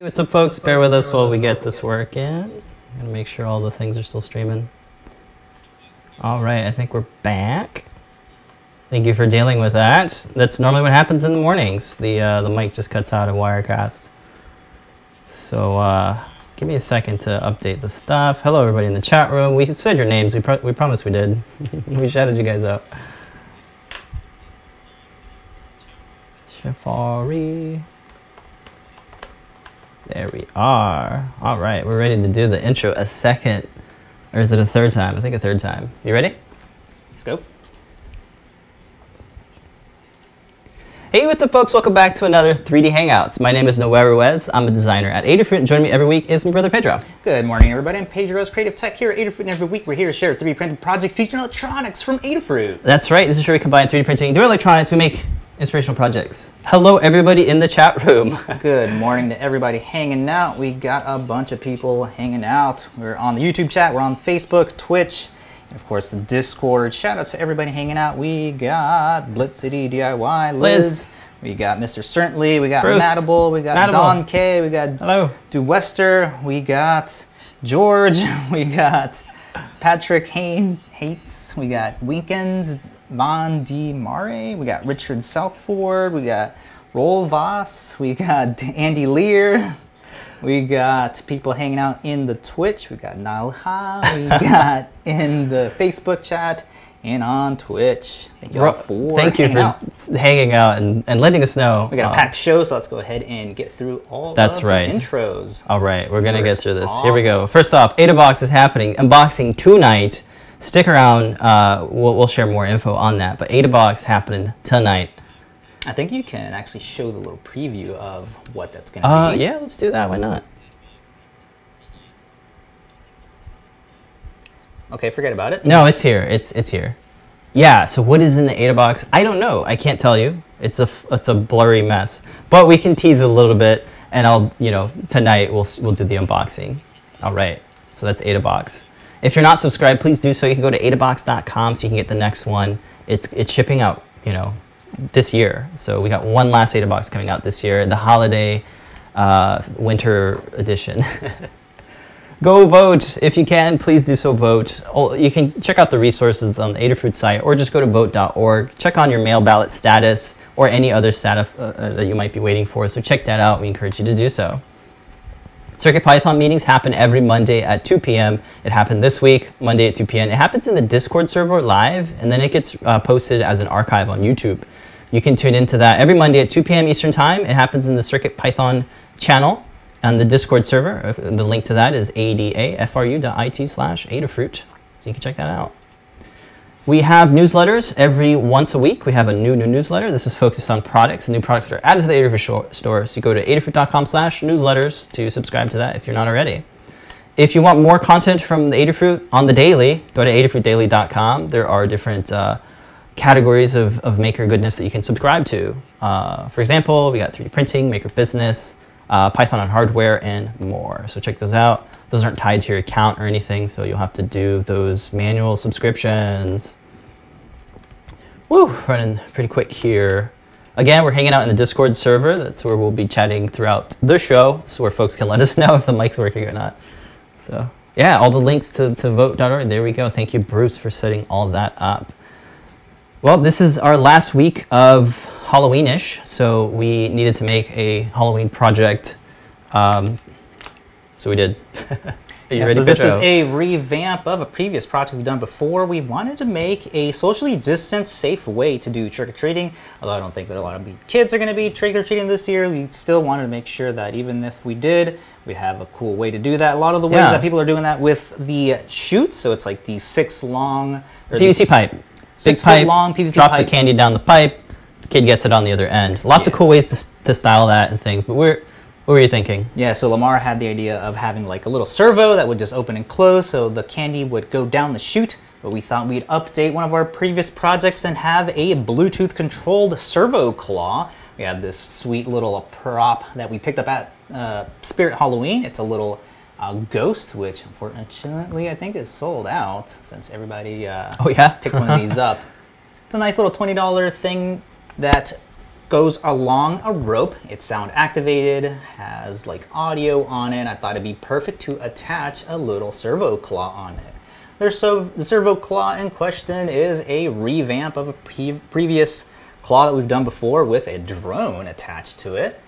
What's up folks, bear with us while we get this working. Gonna make sure all the things are still streaming. All right, I think we're back. Thank you for dealing with that. That's normally what happens in the mornings. The, uh, the mic just cuts out of Wirecast. So uh, give me a second to update the stuff. Hello everybody in the chat room. We said your names, we, pro we promised we did. we shouted you guys out. Shafari. There we are. All right, we're ready to do the intro a second, or is it a third time? I think a third time. You ready? Let's go. Hey, what's up, folks? Welcome back to another 3D Hangouts. My name is Noel Ruiz. I'm a designer at Adafruit, and joining me every week is my brother Pedro. Good morning, everybody. I'm Pedro's Creative Tech here at Adafruit, and every week we're here to share 3D printed project featuring electronics from Adafruit. That's right. This is where we combine 3D printing and electronics. We make inspirational projects. Hello, everybody in the chat room. Good morning to everybody hanging out. We got a bunch of people hanging out. We're on the YouTube chat, we're on Facebook, Twitch, and of course the Discord. Shout out to everybody hanging out. We got Blitz City DIY, Liz. Liz. We got Mr. Certainly, we got Bruce. Matable, we got Matable. Don K, we got Hello. DeWester, we got George, we got Patrick Hain, Hates, we got Winkins, Von D. Mare, we got Richard Southford, we got Roll Voss, we got Andy Lear, we got people hanging out in the Twitch, we got Nalha, we got in the Facebook chat, and on Twitch. Thank you all for Thank you hanging for out. hanging out and, and letting us know. We got a Um, packed show, so let's go ahead and get through all That's of right. the intros. All right, we're gonna get through this. Here we go. First off, AdaBox is happening. Unboxing tonight. Stick around. Uh, we'll, we'll share more info on that. But AdaBox happening tonight. I think you can actually show the little preview of what that's going to Uh, be. yeah, let's do that. Why not? Okay, forget about it. No, it's here. It's it's here. Yeah. So what is in the AdaBox? I don't know. I can't tell you. It's a it's a blurry mess. But we can tease a little bit, and I'll you know tonight we'll we'll do the unboxing. All right. So that's AdaBox. If you're not subscribed, please do so. You can go to adabox.com so you can get the next one. It's it's shipping out. You know, this year. So we got one last AdaBox coming out this year, the holiday uh, winter edition. Go vote if you can. Please do so. Vote. Oh, You can check out the resources on the Adafruit site, or just go to vote.org. Check on your mail ballot status or any other status uh, uh, that you might be waiting for. So check that out. We encourage you to do so. CircuitPython meetings happen every Monday at 2 p.m. It happened this week, Monday at 2 p.m. It happens in the Discord server live, and then it gets uh, posted as an archive on YouTube. You can tune into that every Monday at 2 p.m. Eastern Time. It happens in the CircuitPython channel on the Discord server. Uh, The link to that is adafru.it slash adafruit. So you can check that out. We have newsletters every once a week. We have a new, new newsletter. This is focused on products and new products that are added to the Adafruit store. So you go to adafruit.com slash newsletters to subscribe to that if you're not already. If you want more content from the Adafruit on the daily, go to adafruitdaily.com. There are different uh, categories of, of maker goodness that you can subscribe to. Uh, for example, we got 3D printing, maker business, uh, Python on hardware, and more. So check those out. Those aren't tied to your account or anything, so you'll have to do those manual subscriptions. Woo, running pretty quick here. Again, we're hanging out in the Discord server. That's where we'll be chatting throughout the show. So where folks can let us know if the mic's working or not. So yeah, all the links to, to vote.org. There we go. Thank you, Bruce, for setting all that up. Well, this is our last week of Halloweenish, so we needed to make a Halloween project. Um, so we did. Are you Yeah, ready, so this is a revamp of a previous project we've done before. We wanted to make a socially distanced, safe way to do trick or treating. Although I don't think that a lot of kids are going to be trick or treating this year, we still wanted to make sure that even if we did, we'd have a cool way to do that. A lot of the ways Yeah. that people are doing that with the chutes, so it's like the six long the PVC pipe. Six foot pipe, long PVC pipe. drop pipes. the candy down the pipe, the kid gets it on the other end. Lots of cool ways to, to style that and things, but we're, what were you thinking? Yeah, so Lamar had the idea of having like a little servo that would just open and close so the candy would go down the chute. But we thought we'd update one of our previous projects and have a Bluetooth controlled servo claw. We have this sweet little prop that we picked up at uh, Spirit Halloween. It's a little uh, ghost, which unfortunately I think is sold out since everybody uh, Oh, yeah? picked one of these up. It's a nice little $20 thing that goes along a rope. It's sound activated, has like audio on it. I thought it'd be perfect to attach a little servo claw on it. There's so the servo claw in question is a revamp of a pre- previous claw that we've done before with a drone attached to it.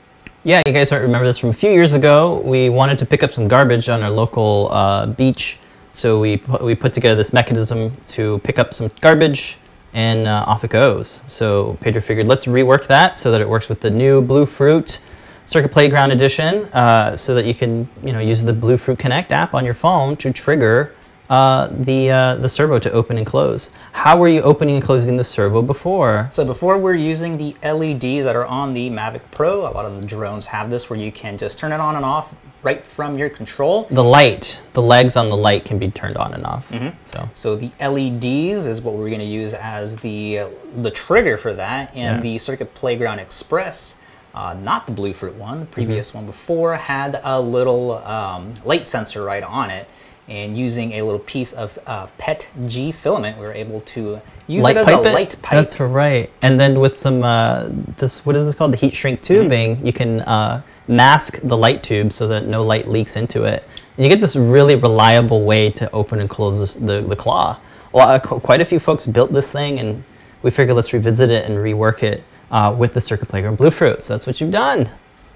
Yeah, you guys might remember this from a few years ago. We wanted to pick up some garbage on our local uh, beach, so we pu- we put together this mechanism to pick up some garbage, and uh, off it goes. So Pedro figured let's rework that so that it works with the new Bluefruit Circuit Playground Edition, uh, so that you can you know use the Bluefruit Connect app on your phone to trigger uh, the uh, the servo to open and close. How were you opening and closing the servo before? So before we're using the LEDs that are on the Mavic Pro, a lot of the drones have this where you can just turn it on and off right from your control. The light, the legs on the light can be turned on and off. So. So the LEDs is what we're going to use as the the trigger for that, and Yeah. the Circuit Playground Express, uh, not the Bluefruit one, the previous Mm-hmm. one before had a little um, light sensor right on it, and using a little piece of uh, PET G filament, we were able to use it as a it? light pipe. That's right. And then with some uh, this what is this called? The heat shrink tubing, you can uh, mask the light tube so that no light leaks into it. And you get this really reliable way to open and close this, the the claw. Well, uh, qu- quite a few folks built this thing, and we figured let's revisit it and rework it uh, with the Circuit Playground Bluefruit. So that's what you've done.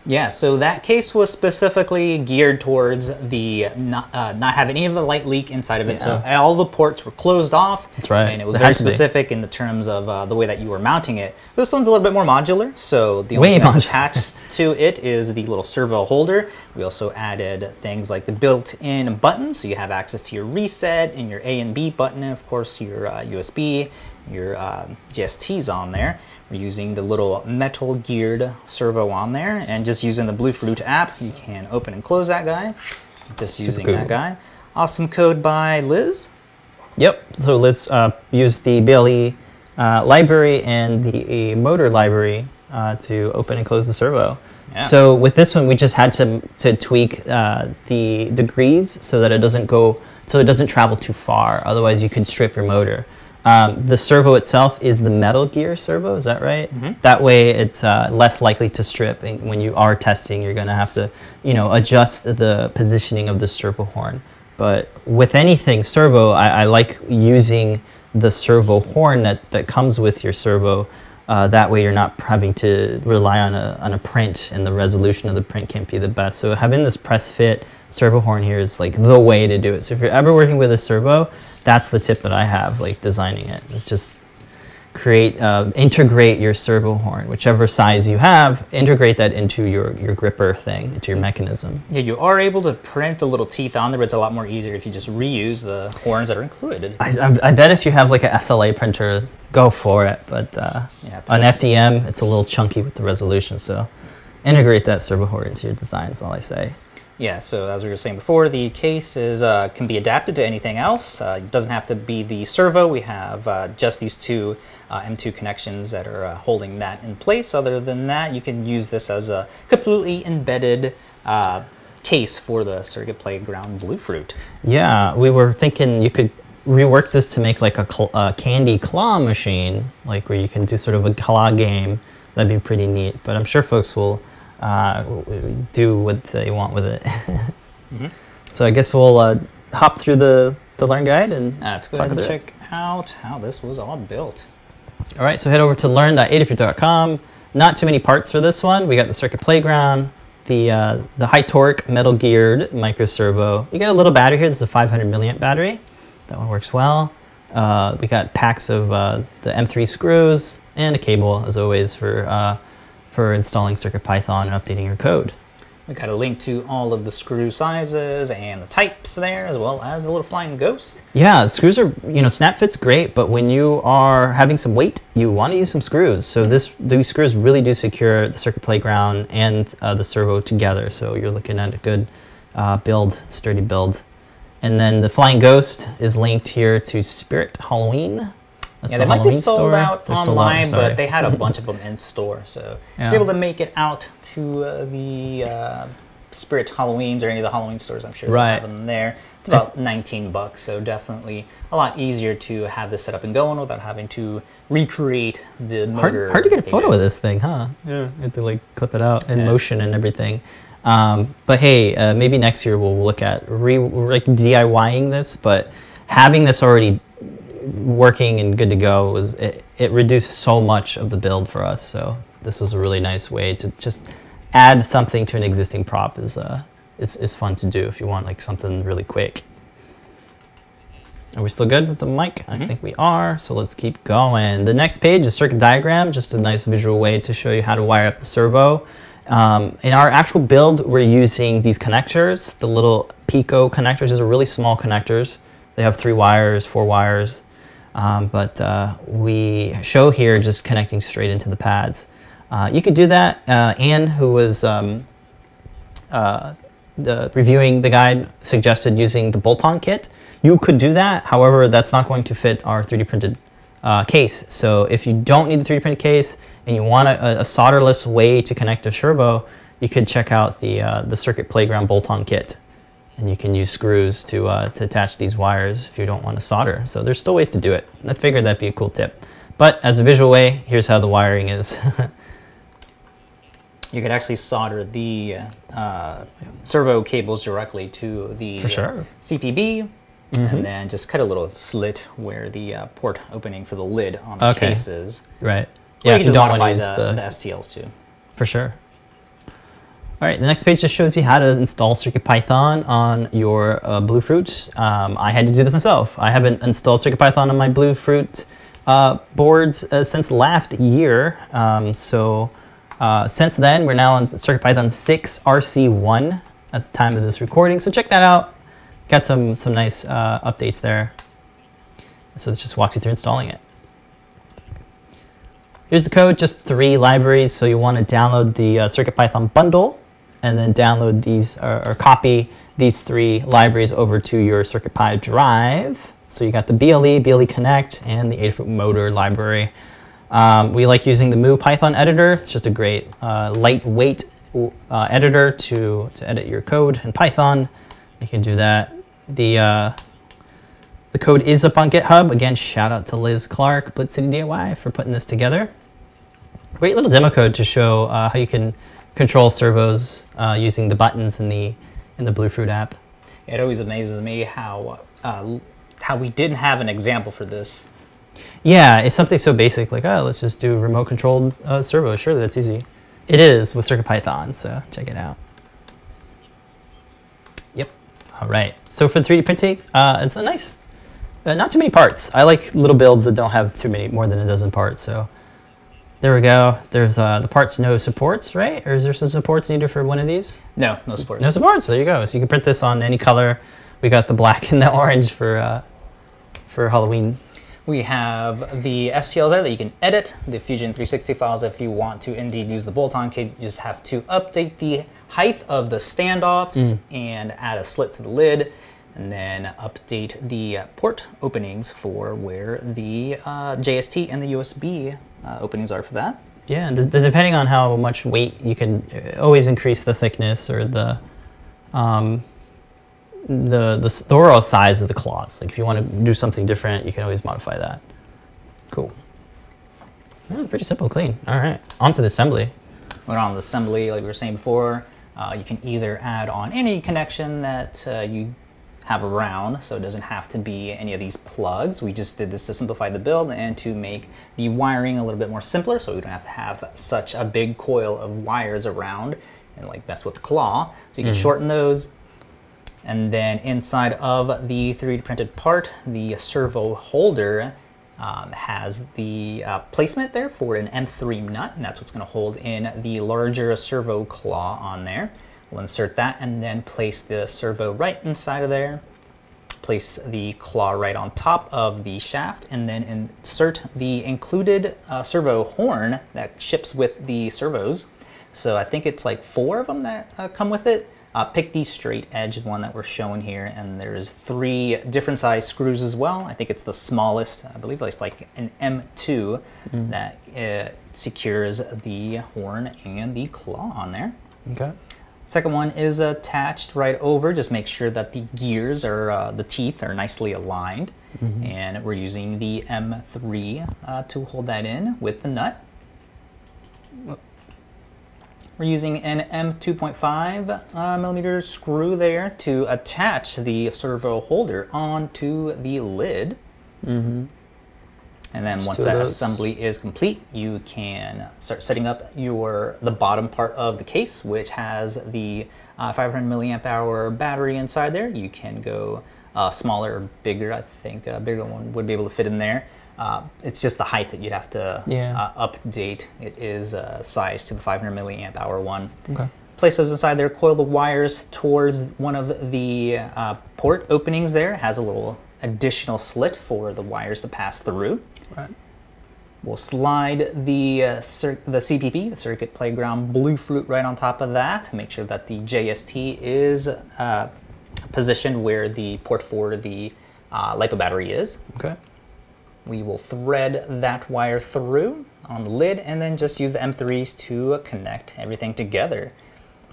Yeah, so that case was specifically geared towards the not, uh, not having any of the light leak inside of it. So all the ports were closed off. That's right. And it was They very had to be. specific in the terms of uh, the way that you were mounting it. This one's a little bit more modular. So the only Way thing that's attached to it is the little servo holder. We also added things like the built-in button, so you have access to your reset and your A and B button, and of course your uh, USB, your uh, JSTs on there. Using the little metal geared servo on there, and just using the Bluefruit app, you can open and close that guy. Just using cool. that guy. Awesome code by Liz. Yep. So let's uh, use the BLE uh, library and the motor library uh, to open and close the servo. Yeah. So with this one, we just had to to tweak uh, the degrees so that it doesn't go so it doesn't travel too far. Otherwise, you could strip your motor. Um, the servo itself is the metal gear servo. Is that right? That way, it's uh, less likely to strip. And when you are testing, you're going to have to, you know, adjust the positioning of the servo horn. But with anything servo, I, I like using the servo horn that, that comes with your servo. Uh, that way, you're not having to rely on a, on a print, and the resolution of the print can't be the best. So having this press fit servo horn here is like the way to do it. So if you're ever working with a servo, that's the tip that I have, like designing it. It's just create, uh, integrate your servo horn, whichever size you have, integrate that into your, your gripper thing, into your mechanism. Yeah, you are able to print the little teeth on there, but it's a lot more easier if you just reuse the horns that are included. I, I, I bet if you have like a SLA printer, go for it. But uh, Yeah, on. FDM, it's a little chunky with the resolution. So integrate that servo horn into your design is all I say. Yeah, so as we were saying before, the case is uh, can be adapted to anything else. Uh, it doesn't have to be the servo. We have uh, just these two uh, M2 connections that are uh, holding that in place. Other than that, you can use this as a completely embedded uh, case for the Circuit Playground Bluefruit. Yeah, we were thinking you could rework this to make like a, a candy claw machine, like where you can do sort of a claw game. That'd be pretty neat. But I'm sure folks will uh, do what they want with it. So I guess we'll uh, hop through the, the Learn Guide and Uh, let's go talk ahead and about it. check out how this was all built. All right, so head over to learn.adafruit.com. Not too many parts for this one. We got the circuit playground, the uh, the high torque metal geared micro servo. You got a little battery here. This is a 500 milliamp battery. That one works well. Uh, we got packs of uh, the M3 screws and a cable, as always, for uh, for installing CircuitPython and updating your code. We got a link to all of the screw sizes and the types there, as well as the little flying ghost. Yeah, the screws are, you know, snap fit's great, but when you are having some weight, you want to use some screws. So this these screws really do secure the circuit playground and uh, the servo together. So you're looking at a good uh, build, sturdy build. And then the Flying Ghost is linked here to Spirit Halloween. That's yeah, the they might be sold store. out They're sold out, online, but they had a bunch of them in store, so Yeah. you're able to make it out to uh, the uh, Spirit Halloweens or any of the Halloween stores. I'm sure they Right. have them there. It's about 19 bucks, so definitely a lot easier to have this set up and going without having to recreate the motor. hard, hard to get a photo did. of this thing, huh? Yeah, you have to like clip it out in Yeah. motion and everything. Um, but hey, uh, maybe next year we'll look at re like DIYing this. But having this already working and good to go was it, it reduced so much of the build for us. So this was a really nice way to just add something to an existing prop is uh is, is fun to do if you want like something really quick. Are we still good with the mic? I think we are. So let's keep going. The next page is circuit diagram, just a nice visual way to show you how to wire up the servo. Um, in our actual build, we're using these connectors, the little Pico connectors. These are really small connectors. They have three wires, four wires. Um, but uh, we show here just connecting straight into the pads. Uh, you could do that. Uh, Anne, who was um, uh, the reviewing the guide suggested using the bolt-on kit. You could do that. However, that's not going to fit our 3D printed uh, case. So if you don't need the 3D printed case and you want a, a solderless way to connect a servo, you could check out the uh, the Circuit Playground bolt-on kit, and you can use screws to uh, to attach these wires if you don't want to solder. So there's still ways to do it. I figured that'd be a cool tip. But as a visual way, here's how the wiring is. You could actually solder the uh, servo cables directly to the sure. Mm-hmm. uh, CPB, and then just cut a little slit where the uh, port opening for the lid on the Okay. case is. right. Or Yeah, you can you just modify the, the, the STLs too. For sure. All right, the next page just shows you how to install CircuitPython on your uh, Bluefruit. Um, I had to do this myself. I haven't installed CircuitPython on my Bluefruit uh, boards uh, since last year. Um, so uh, since then, we're now on CircuitPython 6 RC1 at the time of this recording. So check that out. Got some, some nice uh, updates there. So this just walks you through installing it. Here's the code, just three libraries. So you want to download the uh, CircuitPython bundle and then download these or, or, copy these three libraries over to your CircuitPy drive. So you got the BLE, BLE Connect, and the Adafruit Motor library. Um, we like using the Mu Python editor. It's just a great uh, lightweight uh, editor to, to edit your code in Python. You can do that. The, uh, the code is up on GitHub. Again, shout out to Liz Clark, Blitz City DIY for putting this together. Great little demo code to show uh, how you can control servos uh, using the buttons in the in the Bluefruit app. It always amazes me how uh, how we didn't have an example for this. Yeah, it's something so basic like oh let's just do remote controlled uh, servos. Sure, that's easy. It is with CircuitPython, so check it out. Yep. All right. So for the 3D printing, uh, it's a nice, uh, not too many parts. I like little builds that don't have too many, more than a dozen parts. So there we go. There's uh, the parts no supports, right? Or is there some supports needed for one of these? No, no supports. No supports. There you go. So you can print this on any color. We got the black and the orange for uh, for Halloween. We have the STLs there that you can edit, the Fusion 360 files if you want to indeed use the bolt-on kit. You just have to update the height of the standoffs mm. and add a slit to the lid and then update the port openings for where the uh, JST and the USB uh, openings are for that. Yeah, and depending on how much weight, you can uh, always increase the thickness or the um, the, the, the overall size of the claws. Like if you want to do something different, you can always modify that. Cool. Yeah, pretty simple, clean. All right, onto the assembly. We're on the assembly, like we were saying before. Uh, you can either add on any connection that uh, you have around, so it doesn't have to be any of these plugs. We just did this to simplify the build and to make the wiring a little bit more simpler, so we don't have to have such a big coil of wires around and like mess with the claw. So you can mm. shorten those. And then inside of the 3D printed part, the servo holder um, has the uh, placement there for an M3 nut, and that's what's gonna hold in the larger servo claw on there. We'll insert that and then place the servo right inside of there. Place the claw right on top of the shaft and then insert the included uh, servo horn that ships with the servos. So I think it's like four of them that uh, come with it. Uh, pick the straight edge one that we're showing here and there's three different size screws as well. I think it's the smallest, I believe it's like an M2 mm. that uh, secures the horn and the claw on there. Okay. Second one is attached right over. Just make sure that the gears or uh, the teeth are nicely aligned. Mm -hmm. And we're using the M3 uh, to hold that in with the nut. We're using an M2.5 uh, millimeter screw there to attach the servo holder onto the lid. Mm -hmm. And then once that assembly is complete, you can start setting up your the bottom part of the case, which has the uh, 500 milliamp hour battery inside there. You can go uh, smaller or bigger. I think a bigger one would be able to fit in there. Uh, it's just the height that you'd have to yeah. Uh, update. It is uh, sized to the 500 milliamp hour one. Okay. Place those inside there. Coil the wires towards one of the uh, port openings. There it has a little additional slit for the wires to pass through. Right. We'll slide the, uh, the CPB, the Circuit Playground Bluefruit, right on top of that to make sure that the JST is uh, positioned where the port for the uh, LiPo battery is. Okay. We will thread that wire through on the lid and then just use the M3s to connect everything together.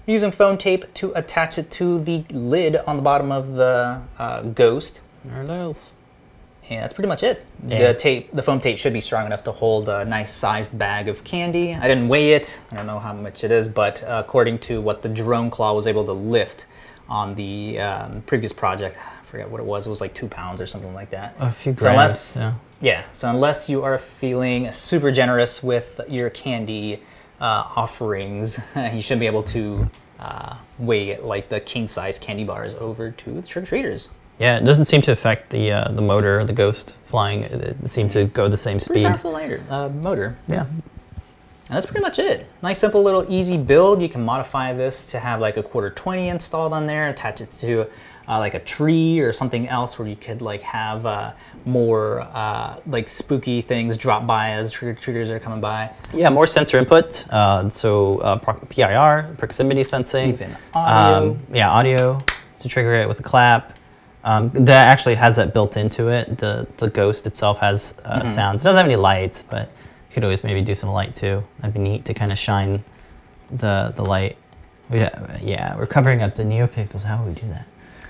Using foam tape to attach it to the lid on the bottom of the uh, Ghost. There it is. And that's pretty much it. Yeah. The tape, the foam tape should be strong enough to hold a nice sized bag of candy. I didn't weigh it. I don't know how much it is, but uh, according to what the drone claw was able to lift on the um, previous project, I forget what it was. It was like two pounds or something like that. A few grams. So unless, yeah. yeah. So unless you are feeling super generous with your candy uh, offerings, you should be able to uh, weigh like the king size candy bars over to the trick or treaters. Yeah, it doesn't seem to affect the uh, the motor, the ghost flying. It, seemed to go the same Pretty speed. powerful lighter, uh, motor. Yeah. And that's pretty much it. Nice, simple, little, easy build. You can modify this to have like a quarter 20 installed on there, attach it to uh, like a tree or something else where you could like have uh, more uh, like spooky things drop by as trick-or-treaters are coming by. Yeah, more sensor input. Uh, so uh, PIR, proximity sensing. Even audio. Um, yeah, audio to trigger it with a clap. Um, that actually has that built into it. The the ghost itself has uh, Mm-hmm. sounds. It doesn't have any lights, but you could always maybe do some light too. That'd be neat to kind of shine the the light. We yeah, we're covering up the neopixels. How would we do that?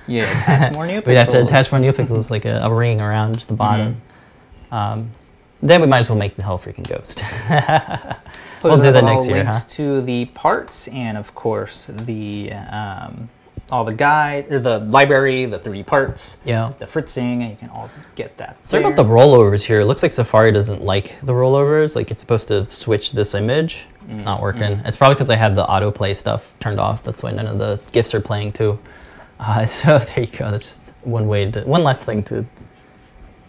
Yeah, attach more new We'd have to attach more neopixels, like a, a ring around the bottom. Mm-hmm. Um, then we might as well make the hell freaking ghost. We'll do that next year, links huh? to the parts and of course the um, all the guide or the library, the 3D parts, Yeah. the fritzing, and you can all get that. Sorry about the rollovers here. It looks like Safari doesn't like the rollovers. Like it's supposed to switch this image. It's Mm, not working. It's probably because I have the autoplay stuff turned off. That's why none of the GIFs are playing too. Uh, so there you go. That's one way to, one last thing to,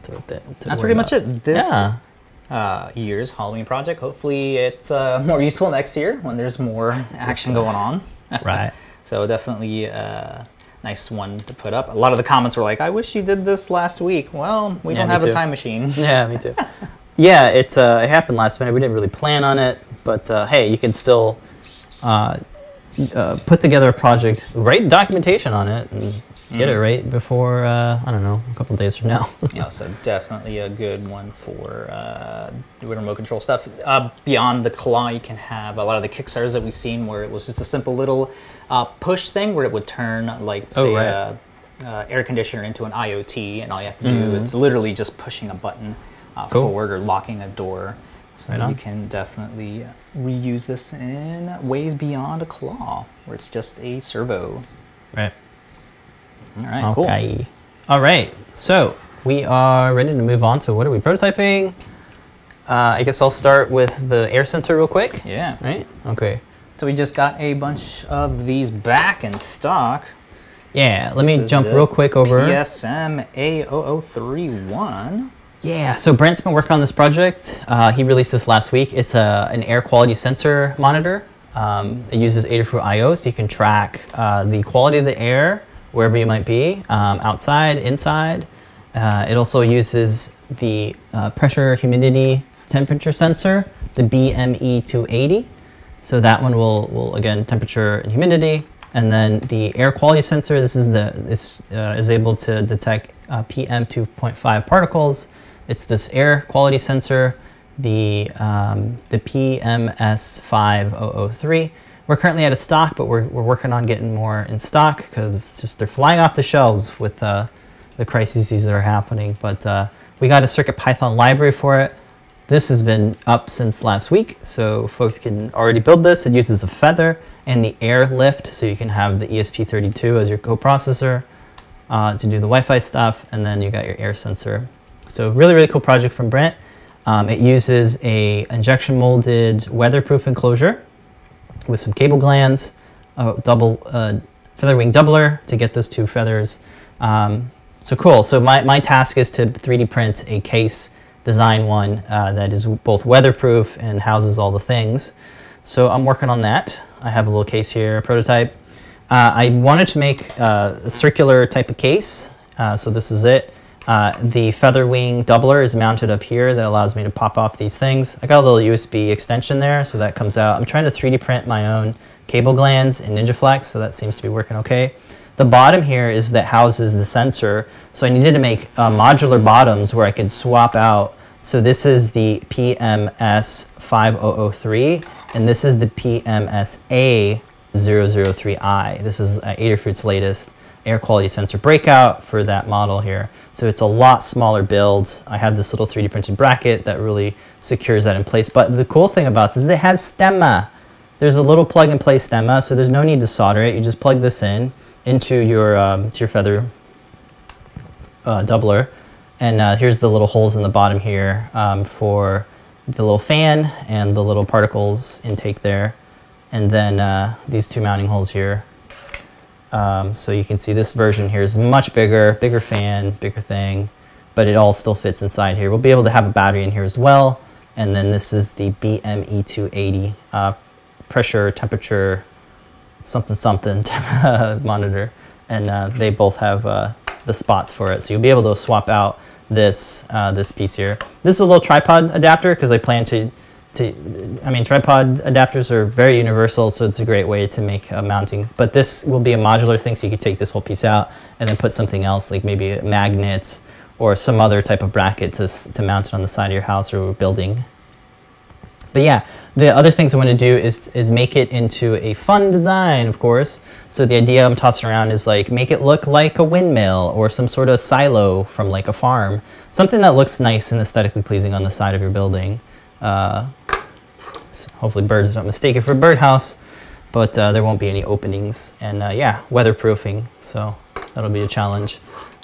to, to That's pretty much about. it. This Yeah. uh, year's Halloween project. Hopefully, it's uh, more useful next year when there's more action going on. Right. So definitely a nice one to put up. A lot of the comments were like, "I wish you did this last week." Well, we Yeah, don't have a time machine. Yeah, me too. yeah, it, uh, it happened last minute. We didn't really plan on it, but uh, hey, you can still uh, uh, put together a project, write documentation on it, and get Mm. it right before, uh, I don't know, a couple days from now. yeah, so definitely a good one for uh, doing remote control stuff. Uh, beyond the claw, you can have a lot of the Kickstarters that we've seen where it was just a simple little uh, push thing where it would turn like Oh, say right. a, uh, air conditioner into an IoT, and all you have to do it's literally just pushing a button uh, Cool. forward or locking a door. So Right you can definitely reuse this in ways beyond a claw, where it's just a servo. right. All right. Cool. All right. So we are ready to move on to what are we prototyping? Uh, I guess I'll start with the air sensor real quick. Yeah. Right? Okay. So we just got a bunch of these back in stock. Yeah, let me This is jump real quick over. PSM A0031. Yeah, so Brent's been working on this project. Uh, he released this last week. It's a, an air quality sensor monitor. Um, it uses Adafruit I/O, so you can track uh, the quality of the air wherever you might be, um, outside, inside. Uh, it also uses the uh, pressure, humidity, temperature sensor, the BME280. So that one will, will again temperature and humidity, and then the air quality sensor. This is the this uh, is able to detect uh, PM 2.5 particles. It's this air quality sensor, the um, the PMS5003. We're currently out of stock, but we're, we're working on getting more in stock because just they're flying off the shelves with uh, the crises that are happening. But uh, we got a Circuit Python library for it. This has been up since last week, so folks can already build this. It uses a feather and the air lift, so you can have the ESP32 as your coprocessor uh, to do the Wi-Fi stuff, and then you got your air sensor. So really, really cool project from Brent. Um, it uses a injection molded weatherproof enclosure with some cable glands, a double uh, feather wing doubler to get those two feathers. Um, so cool. So my, my task is to 3D print a case, design one uh, that is both weatherproof and houses all the things. So I'm working on that. I have a little case here, a prototype. Uh, I wanted to make uh, a circular type of case. Uh, so this is it. Uh, the feather wing doubler is mounted up here that allows me to pop off these things. I got a little USB extension there, so that comes out. I'm trying to 3D print my own cable glands in NinjaFlex, so that seems to be working okay. The bottom here is that houses the sensor, so I needed to make uh, modular bottoms where I could swap out. So this is the PMS 5003, and this is the PMSA 003i. This is uh, Adafruit's latest air quality sensor breakout for that model here. So it's a lot smaller build. I have this little 3D printed bracket that really secures that in place. But the cool thing about this is it has stemma. There's a little plug and play stemma, so there's no need to solder it. You just plug this in into your, um, to your feather uh, doubler. And uh, here's the little holes in the bottom here um, for the little fan and the little particles intake there. and then uh, these two mounting holes here. Um, so you can see this version here is much bigger, bigger fan, bigger thing, but it all still fits inside here. We'll be able to have a battery in here as well. And then this is the BME280 uh, pressure, temperature, something something to monitor. And uh, they both have uh, the spots for it. So you'll be able to swap out this, uh, this piece here. This is a little tripod adapter because I plan to to, I mean, tripod adapters are very universal, so it's a great way to make a mounting. But this will be a modular thing, so you could take this whole piece out and then put something else, like maybe a magnet or some other type of bracket to, to mount it on the side of your house or building. But yeah, the other things I want to do is, is make it into a fun design, of course. So the idea I'm tossing around is like make it look like a windmill or some sort of silo from like a farm. Something that looks nice and aesthetically pleasing on the side of your building. Uh, so hopefully birds don't mistake it for a birdhouse, but uh, there won't be any openings. And uh, yeah, weatherproofing, so that'll be a challenge.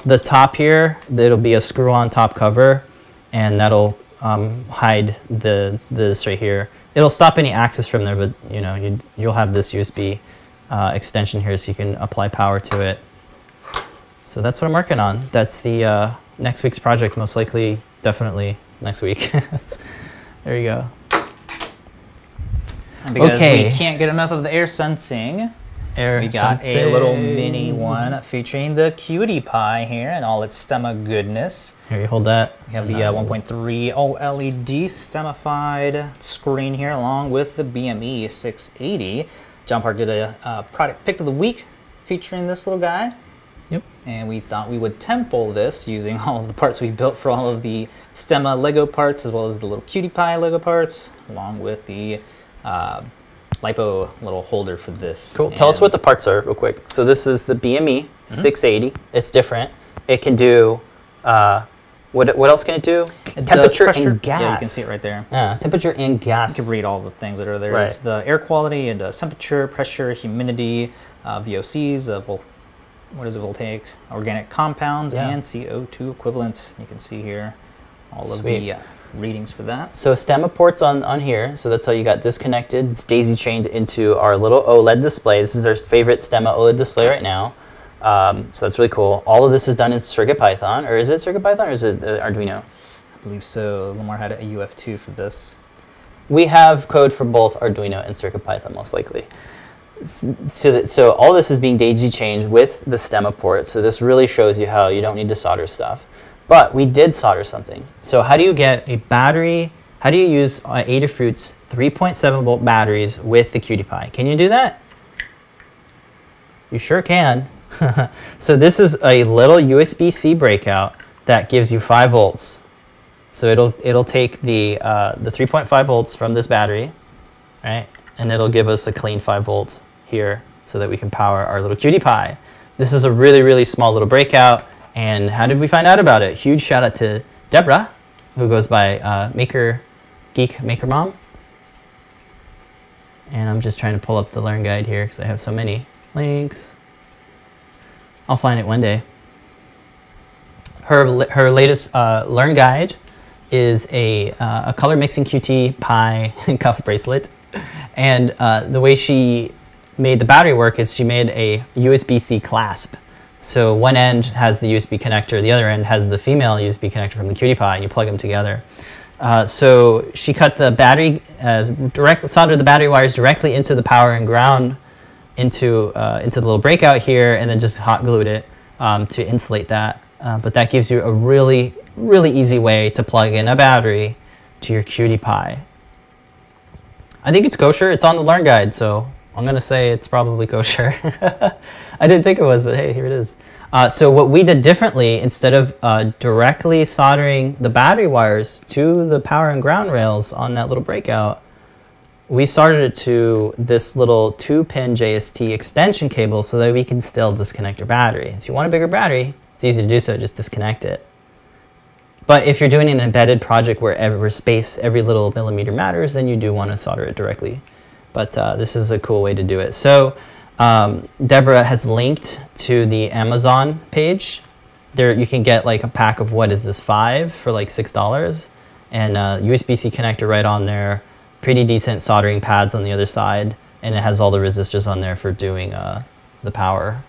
The top here, it'll be a screw-on top cover, and that'll um, hide the this right here. It'll stop any access from there, but you know you you'll have this USB uh, extension here, so you can apply power to it. So that's what I'm working on. That's the uh, next week's project, most likely, definitely next week. There you go. because okay. we can't get enough of the air sensing, air we got sensing. a little mini one featuring the QT Py here and all its stemma goodness. Here, you hold that. We have the uh, 1.3 OLED stemified screen here along with the BME 680. John Park did a uh, product pick of the week featuring this little guy. Yep. And we thought we would temple this using all of the parts we built for all of the Stemma Lego parts, as well as the little QT Py Lego parts, along with the uh, lipo little holder for this. Cool. Tell us what the parts are real quick. So this is the BME mm -hmm. 680. It's different. It can do, uh, what, what else can it do? It temperature and gas. Yeah, you can see it right there. Yeah, temperature and gas. You can read all the things that are there. Right. It's the air quality and uh, temperature, pressure, humidity, uh, VOCs, uh, what is it, voltaic organic compounds, yeah. and CO2 equivalents. You can see here all Sweet. of the uh, readings for that. So stemma ports on, on here, so that's how you got disconnected. It's daisy chained into our little OLED display. This is our favorite stemma OLED display right now. Um, so that's really cool. All of this is done in CircuitPython, or is it CircuitPython or is it uh, Arduino? I believe so. Limor had a UF2 for this. We have code for both Arduino and CircuitPython most likely so that, so all this is being daisy chained with the stemma port. So this really shows you how you don't need to solder stuff. But we did solder something. So how do you get a battery? How do you use uh, Adafruit's 3.7 volt batteries with the Qt Py? Can you do that? You sure can. so this is a little USB-C breakout that gives you 5 volts. So it'll it'll take the uh, the 3.5 volts from this battery, right, and it'll give us a clean 5 volt here so that we can power our little Qt Py. This is a really, really small little breakout. And how did we find out about it? Huge shout out to Deborah, who goes by uh, Maker Geek Maker Mom. And I'm just trying to pull up the Learn Guide here because I have so many links. I'll find it one day. Her, her latest uh, Learn Guide is a, uh, a color mixing Qt Py cuff bracelet. And uh, the way she made the battery work is she made a USB-C clasp. So one end has the USB connector, the other end has the female USB connector from the QT Py, and you plug them together. Uh, so she cut the battery, uh, direct, soldered the battery wires directly into the power and ground into, uh, into the little breakout here, and then just hot glued it um, to insulate that. Uh, but that gives you a really, really easy way to plug in a battery to your QT Py. I think it's kosher. It's on the Learn Guide, so I'm to say it's probably kosher. I didn't think it was, but hey, here it is. Uh, so what we did differently, instead of uh, directly soldering the battery wires to the power and ground rails on that little breakout, we soldered it to this little two-pin JST extension cable so that we can still disconnect your battery. If you want a bigger battery, it's easy to do so, just disconnect it. But if you're doing an embedded project where every space, every little millimeter matters, then you do want to solder it directly but uh, this is a cool way to do it. So um, Deborah has linked to the Amazon page. There you can get like a pack of what is this five for like six dollars, and uh, USB-C connector right on there. Pretty decent soldering pads on the other side. and it has all the resistors on there for doing uh, the power.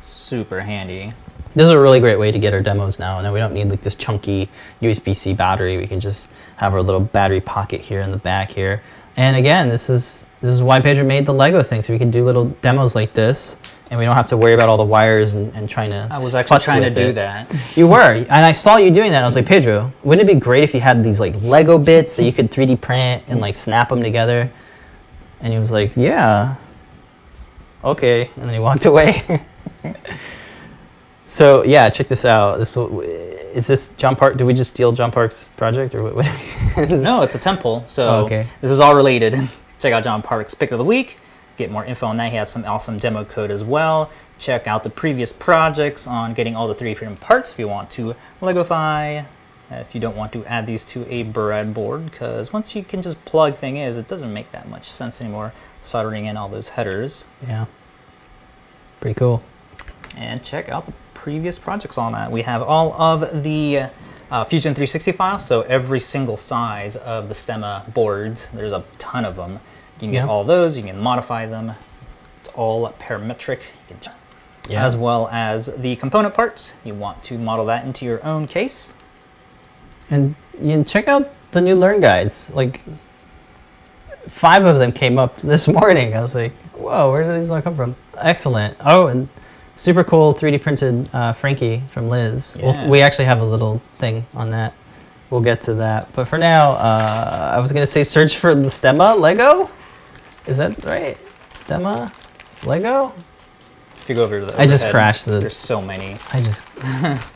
Super handy. This is a really great way to get our demos now. Now we don't need like this chunky USB-C battery. We can just have our little battery pocket here in the back here. And again, this is this is why Pedro made the Lego thing, so we can do little demos like this, and we don't have to worry about all the wires and, and trying to. I was actually trying to do it. that. You were, and I saw you doing that. And I was like, Pedro, wouldn't it be great if you had these like Lego bits that you could 3D print and like snap them together? And he was like, Yeah, okay. And then he walked away. so yeah, check this out. This is this John Park? Did we just steal John Park's project or what? what No, it's a temple. So Oh, okay. this is all related. Check out John Park's pick of the week. Get more info on that. He has some awesome demo code as well. Check out the previous projects on getting all the 3D printed parts if you want to Legofy. If you don't want to add these to a breadboard, because once you can just plug thing is, it doesn't make that much sense anymore soldering in all those headers. yeah, pretty cool. and check out the previous projects on that. We have all of the uh, Fusion 360 files, so every single size of the Stemma boards. There's a ton of them. You can get Yeah. all those. You can modify them. It's all parametric. You can Yeah. As well as the component parts. You want to model that into your own case. And you can check out the new Learn guides. Like five of them came up this morning. I was like, whoa, where did these all come from? Excellent. Oh, and super cool 3D printed uh, Frankie from Liz. Yeah. We'll, we actually have a little thing on that. We'll get to that. But for now, uh, I was going to say search for the Stemma Lego. Is that right? Stemma Lego? If you go over to the I just crashed the- There's so many. I just.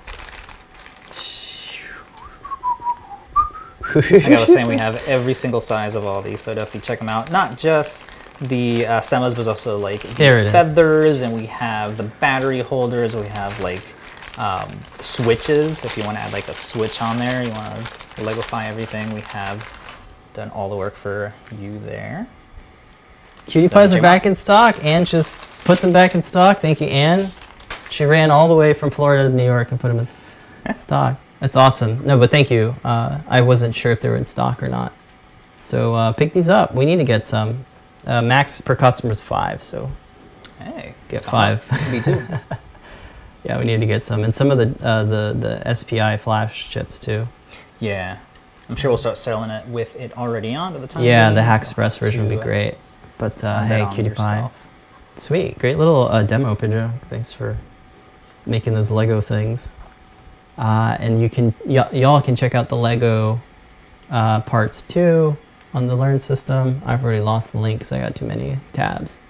I was saying, we have every single size of all these, so definitely check them out. Not just the uh, stemmas, but also like the There it is. feathers, and we have the battery holders. We have like um, switches. If you want to add like a switch on there, you want to Legofy everything. We have done all the work for you there. QT Pys are back in stock. Anne just put them back in stock. Thank you, Anne. She ran all the way from Florida to New York and put them in stock. That's awesome. No, but thank you. Uh, I wasn't sure if they were in stock or not. So uh, pick these up. We need to get some. Uh, max per customer is five, so Hey, Get it's gone up. five. Used to be two. yeah, we need to get some. And some of the uh, the the SPI flash chips too. yeah, I'm sure we'll start selling it with it already on by the time. Yeah, the we- Haxpress version would be uh, great. But uh, hey, cutie pie. yourself. Sweet, great little uh, demo, Pedro. Thanks for making those Lego things. Uh, and you can y'all can check out the Lego uh, parts too on the Learn system. I've already lost the link because I got too many tabs.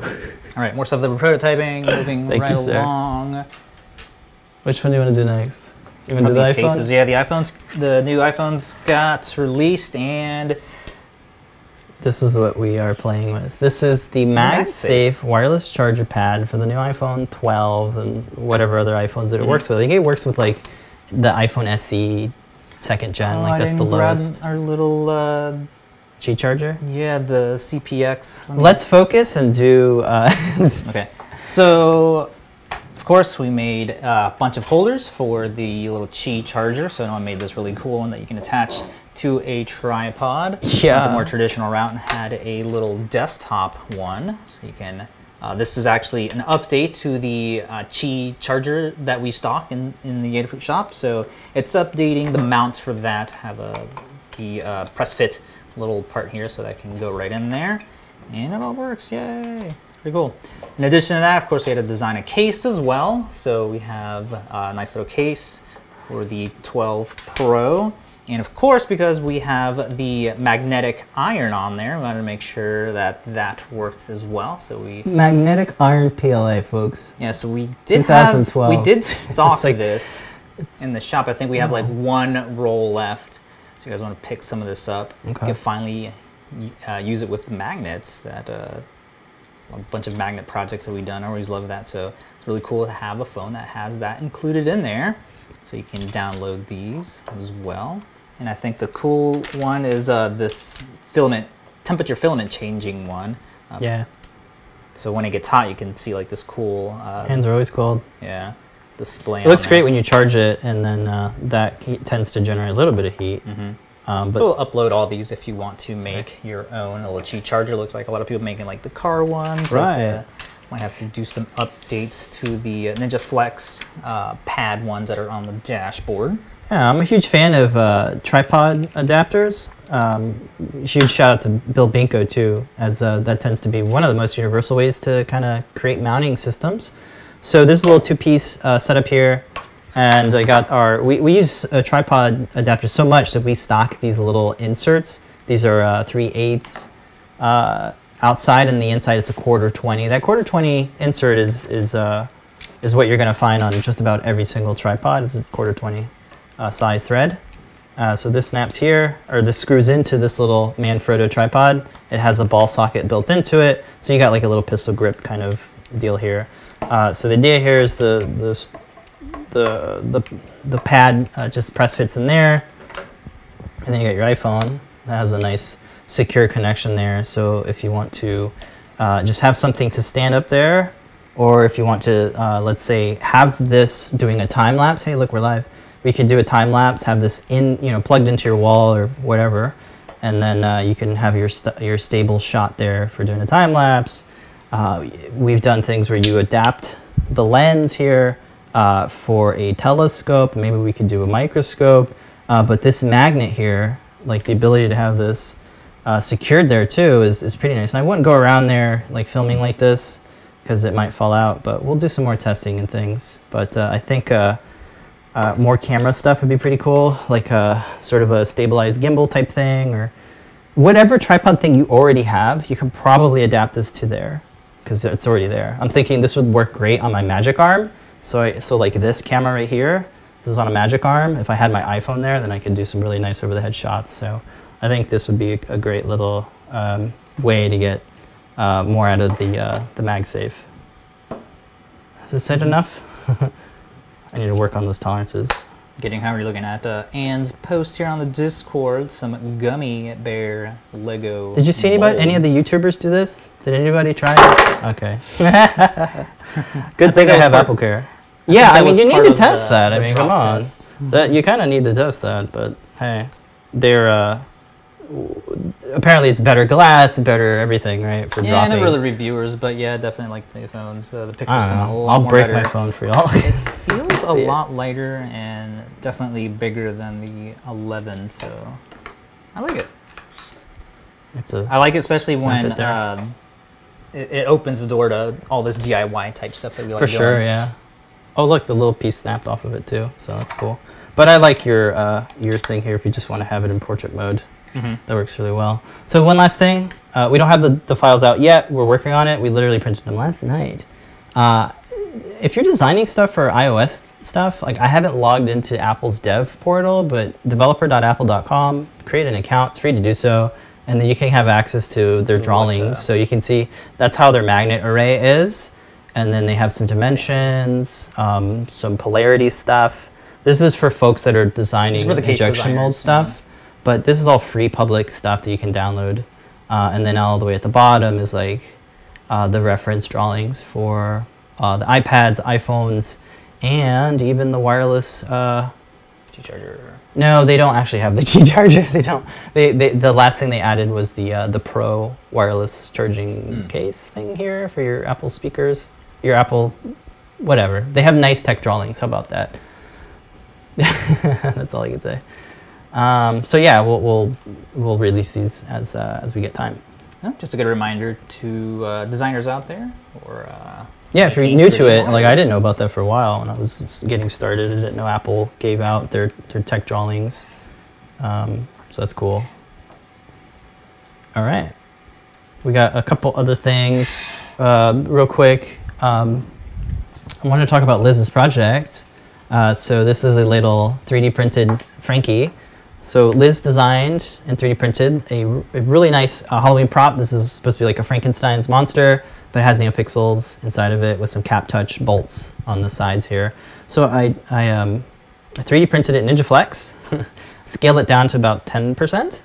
All right, more stuff that we're prototyping, moving right you, sir. along. Which one do you want to do next? You want to do the these iPhone? cases, yeah, the iPhones, the new iPhones got released, and This is what we are playing with. This is the MagSafe wireless charger pad for the new iPhone 12 and whatever other iPhones that it Mhm. works with. I think it works with like the iPhone SE second gen, Oh, like that's the lowest Our little, uh, Qi charger. yeah, the CPX. Let Let's focus and do. Uh, Okay, so of course we made a bunch of holders for the little Qi charger. So I made this really cool one that you can attach to a tripod. Yeah. The more traditional route and had a little desktop one, so you can. Uh, this is actually an update to the uh, Qi charger that we stock in, in the Adafruit shop. So it's updating the mount for that. Have a the uh, press fit little part here, so that can go right in there, and it all works. Yay! Pretty cool. In addition to that, of course, we had to design a case as well. So we have a nice little case for the 12 Pro. And of course, because we have the magnetic iron on there, we wanted to make sure that that works as well. So we, Magnetic iron PLA, folks. yeah, so we did have, 2012. we did stock like- this in the shop. I think we have like one roll left. So you guys want to pick some of this up. Okay. You can finally uh, use it with magnets. That uh, a bunch of magnet projects that we've done. I always love that. So it's really cool to have a phone that has that included in there. So you can download these as well. And I think the cool one is uh, this filament, temperature filament changing one. Uh, yeah, So when it gets hot, you can see like this cool, uh, hands are always cold. yeah, display. It looks great when you charge it, and then uh, that tends to generate a little bit of heat. Mm -hmm. Um, but so we'll upload all these if you want to make your own. A little Qi charger looks like a lot of people making like the car ones. like Right. the- might have to do some updates to the uh, Ninja Flex uh, pad ones that are on the dashboard. Yeah, I'm a huge fan of uh, tripod adapters. Um, huge shout out to Bill Binko too, as uh, that tends to be one of the most universal ways to kind of create mounting systems. So this is a little two-piece uh, setup here, and I got our. We, we use a tripod adapter so much that we stock these little inserts. These are uh, three eighths uh, outside, and the inside it's a quarter twenty. That quarter twenty insert is is uh, is what you're going to find on just about every single tripod. It's a quarter twenty uh, size thread. Uh, so this snaps here, or this screws into this little Manfrotto tripod. It has a ball socket built into it, so you got like a little pistol grip kind of deal here. Uh, so the idea here is the the the the, the pad uh, just press fits in there, and then you got your iPhone that has a nice secure connection there. So if you want to uh, just have something to stand up there, or if you want to, uh, let's say, have this doing a time lapse. Hey, look, we're live. We could do a time lapse, have this in, you know, plugged into your wall or whatever, and then uh, you can have your st- your stable shot there for doing a time lapse. Uh, we've done things where you adapt the lens here uh, for a telescope. Maybe we could do a microscope. Uh, but this magnet here, like the ability to have this uh, secured there too, is, is pretty nice. And I wouldn't go around there like filming like this because it might fall out. But we'll do some more testing and things. But uh, I think uh, more camera stuff would be pretty cool, like a sort of a stabilized gimbal type thing, or whatever tripod thing you already have. You can probably adapt this to there because it's already there. I'm thinking this would work great on my Magic Arm. So, I, so like this camera right here, this is on a Magic Arm. If I had my iPhone there, then I could do some really nice over-the-head shots. So I think this would be a, great little um, way to get uh, more out of the uh, the MagSafe. Has it said enough? I need to work on those tolerances. Getting how are you're looking at uh, Anne's post here on the Discord, some gummy bear Lego. Did you see anybody, any of the. YouTubers do this? Did anybody try it? Okay. Good thing I have part- Apple Care. Yeah, I mean, you need to test the- that. I mean, come on. test. That you kind of need to test that, but hey, they're uh, w- apparently it's better glass, better everything, right? For Yeah, dropping. I never really reviewers, but yeah, definitely like the phones. Uh, the pictures come a lot I'll break better. my phone for y'all. It feels a it. lot lighter and definitely bigger than the 11, so I like it. it's a I like it especially when um, it, it opens the door to all this DIY type stuff that we like for sure, doing. yeah. Oh, look, the little piece snapped off of it too, so that's cool. But I like your uh, your thing here if you just want to have it in portrait mode. Mhm. That works really well. So one last thing, uh, we don't have the, the files out yet. We're working on it. We literally printed them last night. Uh, if you're designing stuff for iOS stuff, like I haven't logged into Apple's dev portal, but developer.apple.com, create an account. It's free to do so, and then you can have access to their So drawings. uh, so you can see that's how their magnet array is, and then they have some dimensions, um, some polarity stuff. This is for folks that are designing for the case injection mold stuff. But this is all free public stuff that you can download. Uh, and then all the way at the bottom is like uh, the reference drawings for uh, the iPads, iPhones, and even the wireless. Uh, T-charger. no, they don't actually have the T charger. They don't. They, they the last thing they added was the uh, the Pro wireless charging Mm. case thing here for your Apple speakers, your Apple, whatever. They have nice tech drawings. How about that? That's all I can say. Um, so yeah, we'll, we'll we'll release these as uh, as we get time. Just a good reminder to uh, designers out there, or uh, Yeah, if you're new to it, 3D like I didn't know about that for a while when I was getting started. I didn't know Apple gave out their, their tech drawings. Um, so that's cool. All right. We got a couple other things. Uh, real quick, um, I wanted to talk about Liz's project. Uh, so this is a little 3D printed Frankie. So Liz designed and 3D printed a really nice uh, Halloween prop. This is supposed to be like a Frankenstein's monster, but it has NeoPixels inside of it with some cap touch bolts on the sides here. So I, I, um, I 3D printed it in Ninja Flex, scaled it down to about 10%,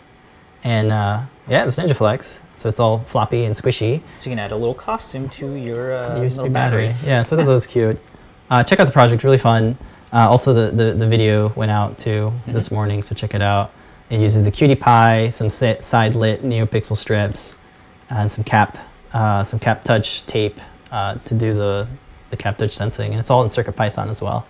and uh, yeah, it's Ninja Flex. So it's all floppy and squishy. so you can add a little costume to your uh, USB battery. battery. Yeah, so that was cute. Uh, check out the project, really fun. Uh, also, the, the, the video went out too this morning, so check it out. It uses the QT Py, some side lit NeoPixel strips, and some cap, uh, some cap touch tape uh, to do the, the cap touch sensing. And it's all in CircuitPython as well.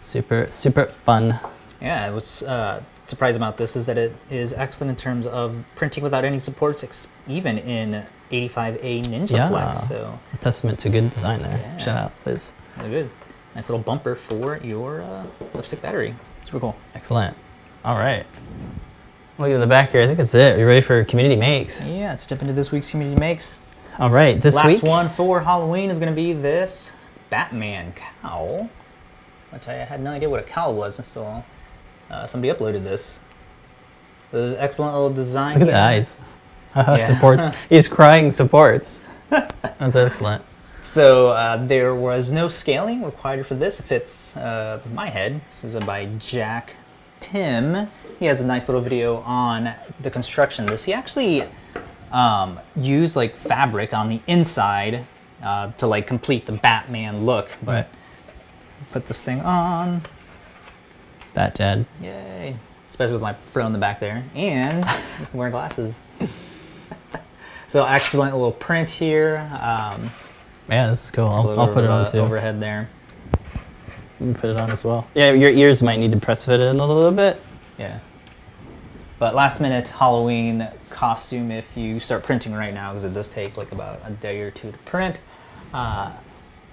Super, super fun. Yeah, what's uh, surprised about this is that it is excellent in terms of printing without any supports, even in 85A Ninja Yeah. Flex. So, A testament to good design there. Yeah. Shout out, Liz. really good. Nice little bumper for your uh, lipstick battery. Super cool. Excellent. All right. Look at the back here. I think that's it. Are you ready for community makes? Yeah, let's jump into this week's Community Makes. All right. This Last week. one for Halloween is going to be this Batman cowl, which I had no idea what a cowl was until uh, somebody uploaded this. It was excellent little design. Look at the eyes. Supports. He's crying supports. That's excellent. So uh, there was no scaling required for this. It fits uh, my head. This is by Jack Tim. He has a nice little video on the construction of this. He actually um, used like fabric on the inside uh, to like complete the Batman look. But put this thing on. That Jed. Yay. Especially with my fro in the back there. And wearing glasses. so excellent little print here. Um, Yeah, this is cool. a I'll, I'll put it over on the too. Overhead there. You can put it on as well. Yeah, your ears might need to press fit in a little bit. Yeah. But last minute Halloween costume if you start printing right now because it does take like about a day or two to print. Uh,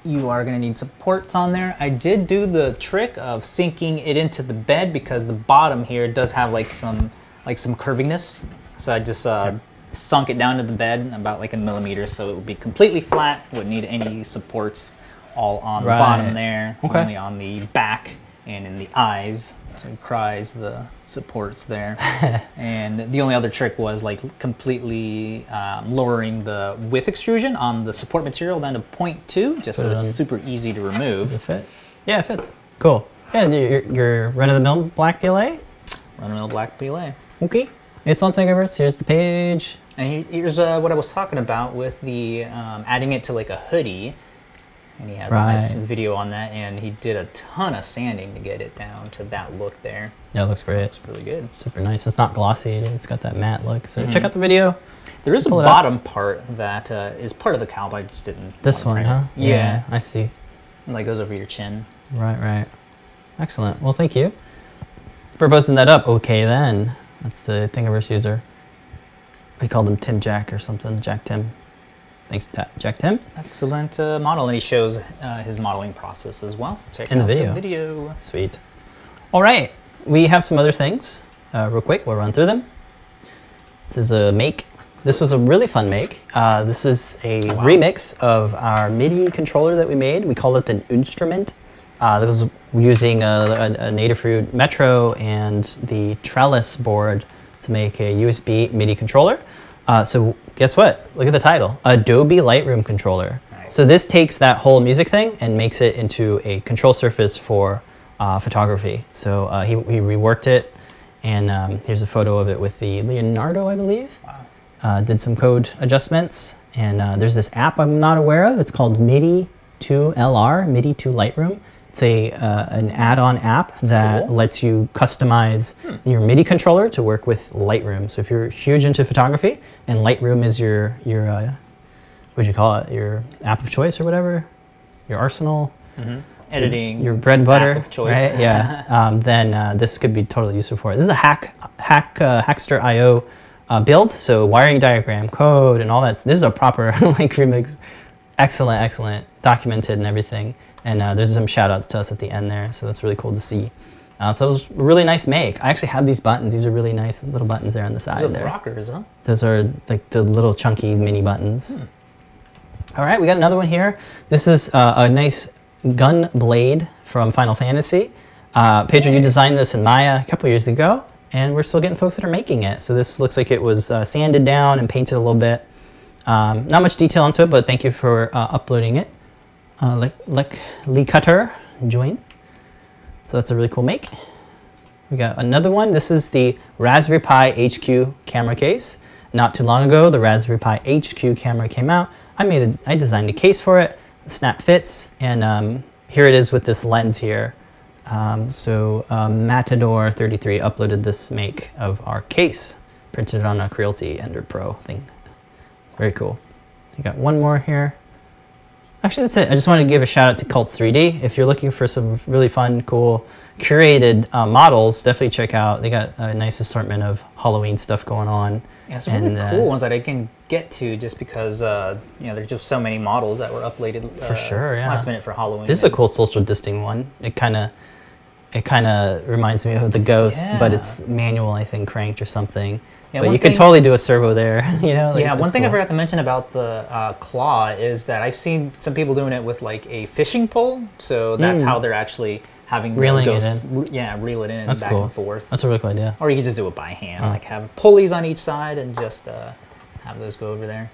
you are going to need supports on there. I did do the trick of sinking it into the bed because the bottom here does have like some like some curviness. So I just uh, sunk it down to the bed about like a millimeter so it would be completely flat. Wouldn't need any supports all on the bottom there. Okay. Only on the back and in the eyes. So it cries the supports there. and the only other trick was like completely um, lowering the width extrusion on the support material down to 0.2 just so it it's super easy to remove. Does it fit? Yeah, it fits. Cool. Yeah, your, your run of the mill black PLA. Run-of-the-mill black PLA. Okay. It's on Thingiverse. Here's the page. And here's uh, what I was talking about with the um, adding it to like a hoodie. And he has a nice video on that, and he did a ton of sanding to get it down to that look there. Yeah, it looks great. It's really good. Super nice. It's not glossy. It's got that matte look. So Mhm. check out the video. There is a Pull it up. bottom part that uh, is part of the cowl, but I just didn't. This one, huh? it. Yeah. I see. And like goes over your chin. Right, right. Excellent. Well, thank you for posting that up. Okay, then. That's the Thingiverse user. They called him Tim Jack or something. Jack Tim. Thanks, Jack Tim. Excellent uh, model, and he shows uh, his modeling process as well. So check In the out video. the video. Sweet. All right. We have some other things. Uh, real quick, we'll run through them. This is a make. This was a really fun make. Uh, this is a Wow. remix of our MIDI controller that we made. We call it an instrument. Uh, that was using a, a, a Adafruit Metro and the Trellis board to make a USB MIDI controller. Uh, so guess what? Look at the title, Adobe Lightroom controller. Nice. So this takes that whole music thing and makes it into a control surface for uh, photography. So uh, he, he reworked it, and um, here's a photo of it with the Leonardo, I believe. Wow. Uh, did some code adjustments, and uh, there's this app I'm not aware of. It's called MIDI 2 LR, MIDI 2 Lightroom. It's a uh, an add-on app that cool. lets you customize your MIDI controller to work with Lightroom. So if you're huge into photography and Lightroom is your your uh, what do you call it? Your app of choice or whatever, your arsenal, Editing. your bread and butter, of choice. right? Yeah. um, then uh, this could be totally useful for it. This is a hack hack uh, Hackster IO uh, build. So wiring diagram, code, and all that. This is a proper like remix. Excellent, excellent, documented and everything. And uh, there's some shout outs to us at the end there, so that's really cool to see. Uh, so it was a really nice make. I actually have these buttons. These are really nice little buttons there on the side Those are there. rockers, huh? Those are like the little chunky mini buttons. Hmm. All right, we got another one here. This is uh, a nice gun blade from Final Fantasy. Uh, Pedro, you designed this in Maya a couple years ago, and we're still getting folks that are making it. So this looks like it was uh, sanded down and painted a little bit. Um, not much detail into it, but thank you for uh, uploading it. Uh, like, like Lee Cutter, join. So that's a really cool make. We got another one. This is the Raspberry Pi HQ camera case. Not too long ago, the Raspberry Pi HQ camera came out. I made a, I designed a case for it. Snap fits, and um, here it is with this lens here. Um, so um, Matador33 uploaded this make of our case, printed on a Creality Ender Pro thing. It's very cool. I got one more here. Actually, that's it. I just wanted to give a shout out to Cults 3D. If you're looking for some really fun, cool, curated uh, models, definitely check out. They got a nice assortment of Halloween stuff going on. Yeah, really And, uh, cool ones that I can get to just because uh, you know there's just so many models that were uploaded uh, For sure, yeah. last minute for Halloween. This is a cool social distancing one. It kind of, it kind of reminds me of the Ghost, but it's manual, I think, cranked or something. Yeah, but you could totally do a servo there. You know? like, yeah, one thing I forgot to mention about the uh, claw is that I've seen some people doing it with like a fishing pole, so that's Mm. how they're actually having Reeling it in. re- yeah, reel it in That's back cool. and forth. That's a really cool idea. Or you could just do it by hand, Oh. like have pulleys on each side and just uh, have those go over there.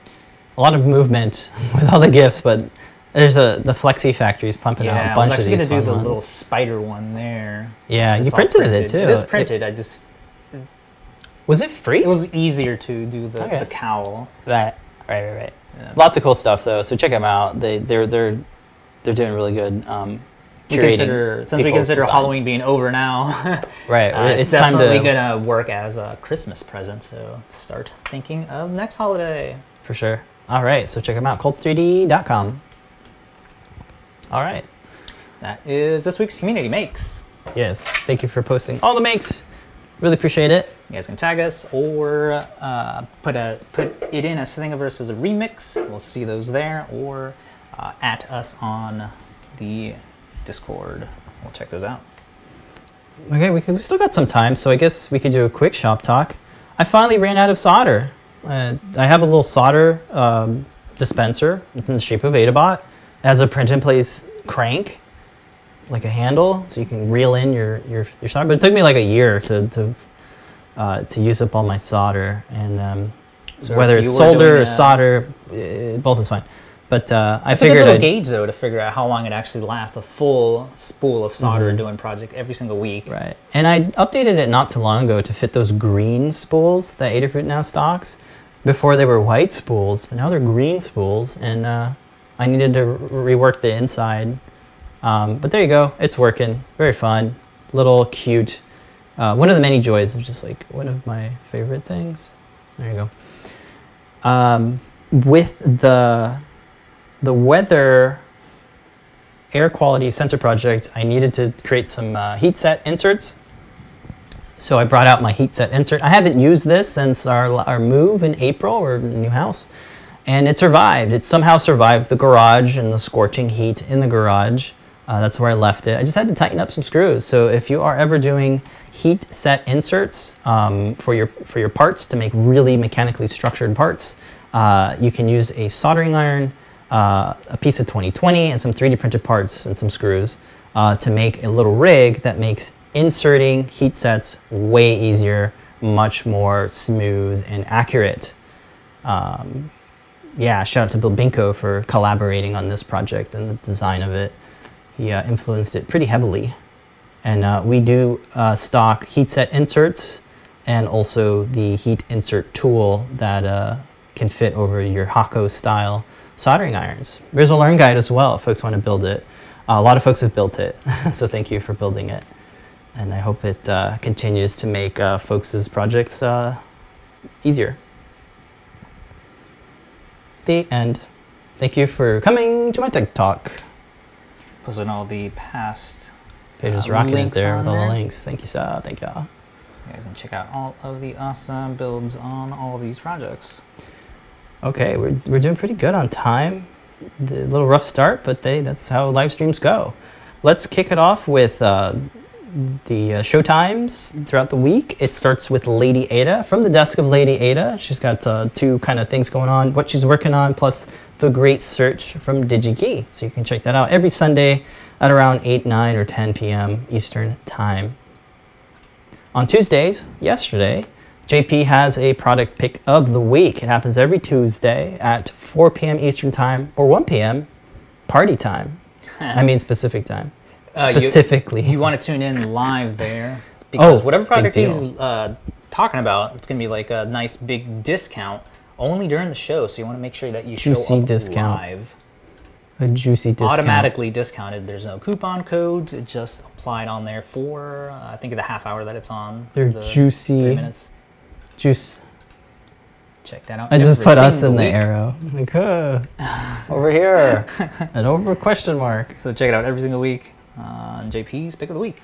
A lot of movement with all the gifts, but there's a the Flexi Factory's pumping out yeah, a I was bunch of actually these gonna do the little spider one there. Yeah, you all printed, it too. It is printed. I just was it free? it was easier to do the, Okay. the cowl. right, right, right, right. Yeah. Lots of cool stuff though. So check them out. They they're they're they're doing really good. Um, We consider since we consider designs. Halloween being over now, right. uh, it's, it's, definitely to gonna work as a Christmas present. So start thinking of next holiday. for sure. All right, so check them out. Cults3d.com. All right. That is this week's community makes. Yes. Thank you for posting all the makes. Really appreciate it. You guys can tag us or uh, put a put it in as Thingiverse as a remix. We'll see those there, or uh, at us on the Discord. We'll check those out. Okay, we, could, we still got some time, so I guess we could do a quick shop talk. I finally ran out of solder. Uh, I have a little solder um, dispenser. It's in the shape of Adabot. It has a print in place crank, like a handle, so you can reel in your, your, your solder. But it took me like a year to to, uh, to use up all my solder, and um, So whether it's solder or solder, uh, both is fine. But uh, I It's a figured little I'd, gauge though to figure out how long it actually lasts. A full spool of solder Mhm. doing project every single week. Right. And I updated it not too long ago to fit those green spools that Adafruit now stocks. Before they were white spools, but now they're green spools, and uh, I needed to re- rework the inside. Um, but there you go, it's working. Very fun, little cute. Uh, one of the many joys of just like one of my favorite things. There you go. Um, with the the weather air quality sensor project, I needed to create some uh, heat set inserts. So I brought out my heat set insert. I haven't used this since our, our move in April or new house. And it survived. It somehow survived the garage and the scorching heat in the garage. Uh, that's where I left it. I just had to tighten up some screws. So if you are ever doing heat set inserts um, for, your, for your parts to make really mechanically structured parts, uh, you can use a soldering iron, uh, a piece of 2020, and some 3D printed parts and some screws uh, to make a little rig that makes inserting heat sets way easier, much more smooth and accurate. Um, yeah, shout out to Bill Binko for collaborating on this project and the design of it. He uh, influenced it pretty heavily. And uh, we do uh, stock heat set inserts and also the heat insert tool that uh, can fit over your Hakko style soldering irons. There's a learn guide as well if folks want to build it. A lot of folks have built it, so thank you for building it. And I hope it uh, continues to make folks' projects easier. The end. Thank you for coming to my tech Talk. Posting all the past. Pages Uh, rocking it there with all the links. Thank you, sir. Thank y'all. You guys can check out all of the awesome builds on all these projects. Okay, we're, we're doing pretty good on time. A little rough start, but they that's how live streams go. Let's kick it off with uh, the uh, show times throughout the week. It starts with Lady Ada from the desk of Lady Ada. She's got uh, two kind of things going on, what she's working on, plus the great search from DigiKey. So you can check that out every Sunday at around 8, 9, or 10 p.m. Eastern Time. On Tuesdays, yesterday, JP has a product pick of the week. It happens every Tuesday at 4 p.m. Eastern Time or 1 p.m. party time. I mean specific time. Uh, you- Specifically. You want to tune in live there because Oh, whatever big product he's uh, talking about, it's going to be like a nice big discount only during the show. So you want to make sure that you show Juicy up discount. live. A juicy discount. automatically discounted. There's no coupon codes. It just applied on there for uh, I think the half hour that it's on. They're the juicy. Three minutes. juice. Check that out. I just put us in single the arrow. Like, huh, over here. and over question mark. So check it out every single week on JP's pick of the week.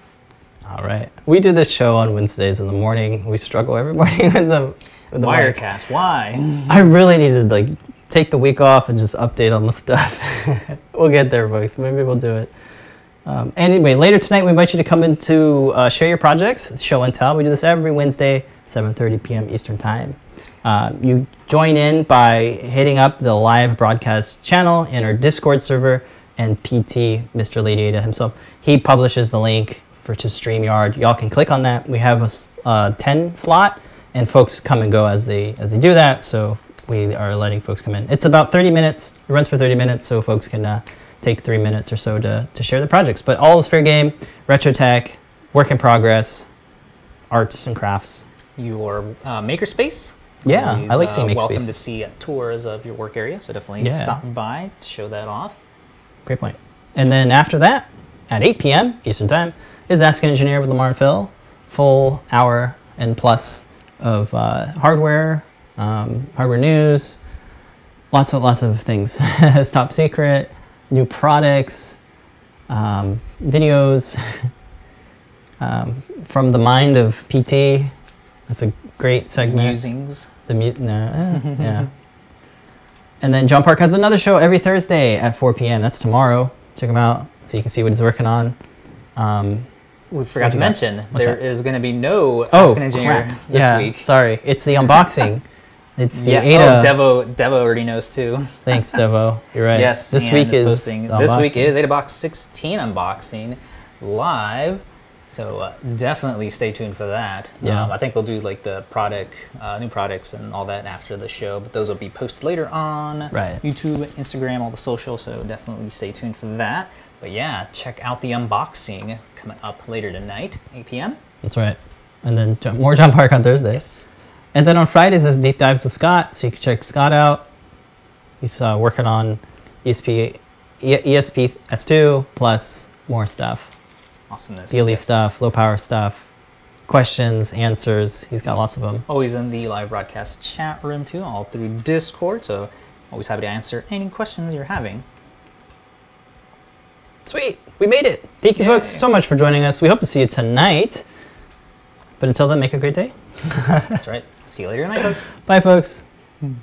All right. We do this show on Wednesdays in the morning. We struggle every morning with the, with the mic. Wirecast. Why? I really need to like take the week off and just update on the stuff. we'll get there, folks. Maybe we'll do it. Um, anyway, later tonight we invite you to come in to uh, share your projects, show and tell. We do this every Wednesday, 7:30 p.m. Eastern Time. Uh, you join in by hitting up the live broadcast channel in our Discord server, and PT, Mr. Lady Ada himself, he publishes the link for to StreamYard. Y'all can click on that. We have a uh, 10 slot, and folks come and go as they as they do that. So we are letting folks come in. It's about 30 minutes. It runs for 30 minutes, so folks can uh, take three minutes or so to, to share the projects. But all is fair game. Retro tech, work in progress, arts and crafts. Your uh, makerspace. Yeah, Always, I like seeing uh, Welcome to see tours of your work area. So definitely Yeah. stop by, to show that off. Great point. And then after that, at 8 p.m. Eastern Time, is Ask an Engineer with Limor and Phil. Full hour and plus of uh, hardware, um, hardware news, lots of lots of things. it's top secret, new products, um, videos um, from the mind of PT. That's a great segment. Musings. The mu- no, eh, yeah. And then John Park has another show every Thursday at 4 p.m. That's tomorrow. Check him out so you can see what he's working on. Um, We forgot to mention there that? is going to be no oh, Ask an Engineer crap. this yeah, week. sorry. It's the unboxing. it's the yeah. Ada. Oh, Devo. Devo already knows too. Thanks, Devo. You're right. Yes. This week is the This week is AdaBox 16 unboxing live. So uh, definitely stay tuned for that. Yeah. Um, I think we'll do like the product, uh, new products, and all that after the show. But those will be posted later on Right. YouTube, Instagram, all the social. So definitely stay tuned for that. But yeah, check out the unboxing coming up later tonight, 8 p.m. That's right. And then Jo- more John Park on Thursdays. And then on Fridays is Deep Dives with Scott, so you can check Scott out. He's uh, working on ESP, ESP S2 plus more stuff. Awesomeness. Daily yes. stuff, low power stuff, questions, answers. He's got lots of them. Always in the live broadcast chat room too, all through Discord. So always happy to answer any questions you're having. Sweet, we made it. Thank you, folks, so much for joining us. We hope to see you tonight. But until then, make a great day. That's right. See you later tonight, folks. Bye, folks. Hmm.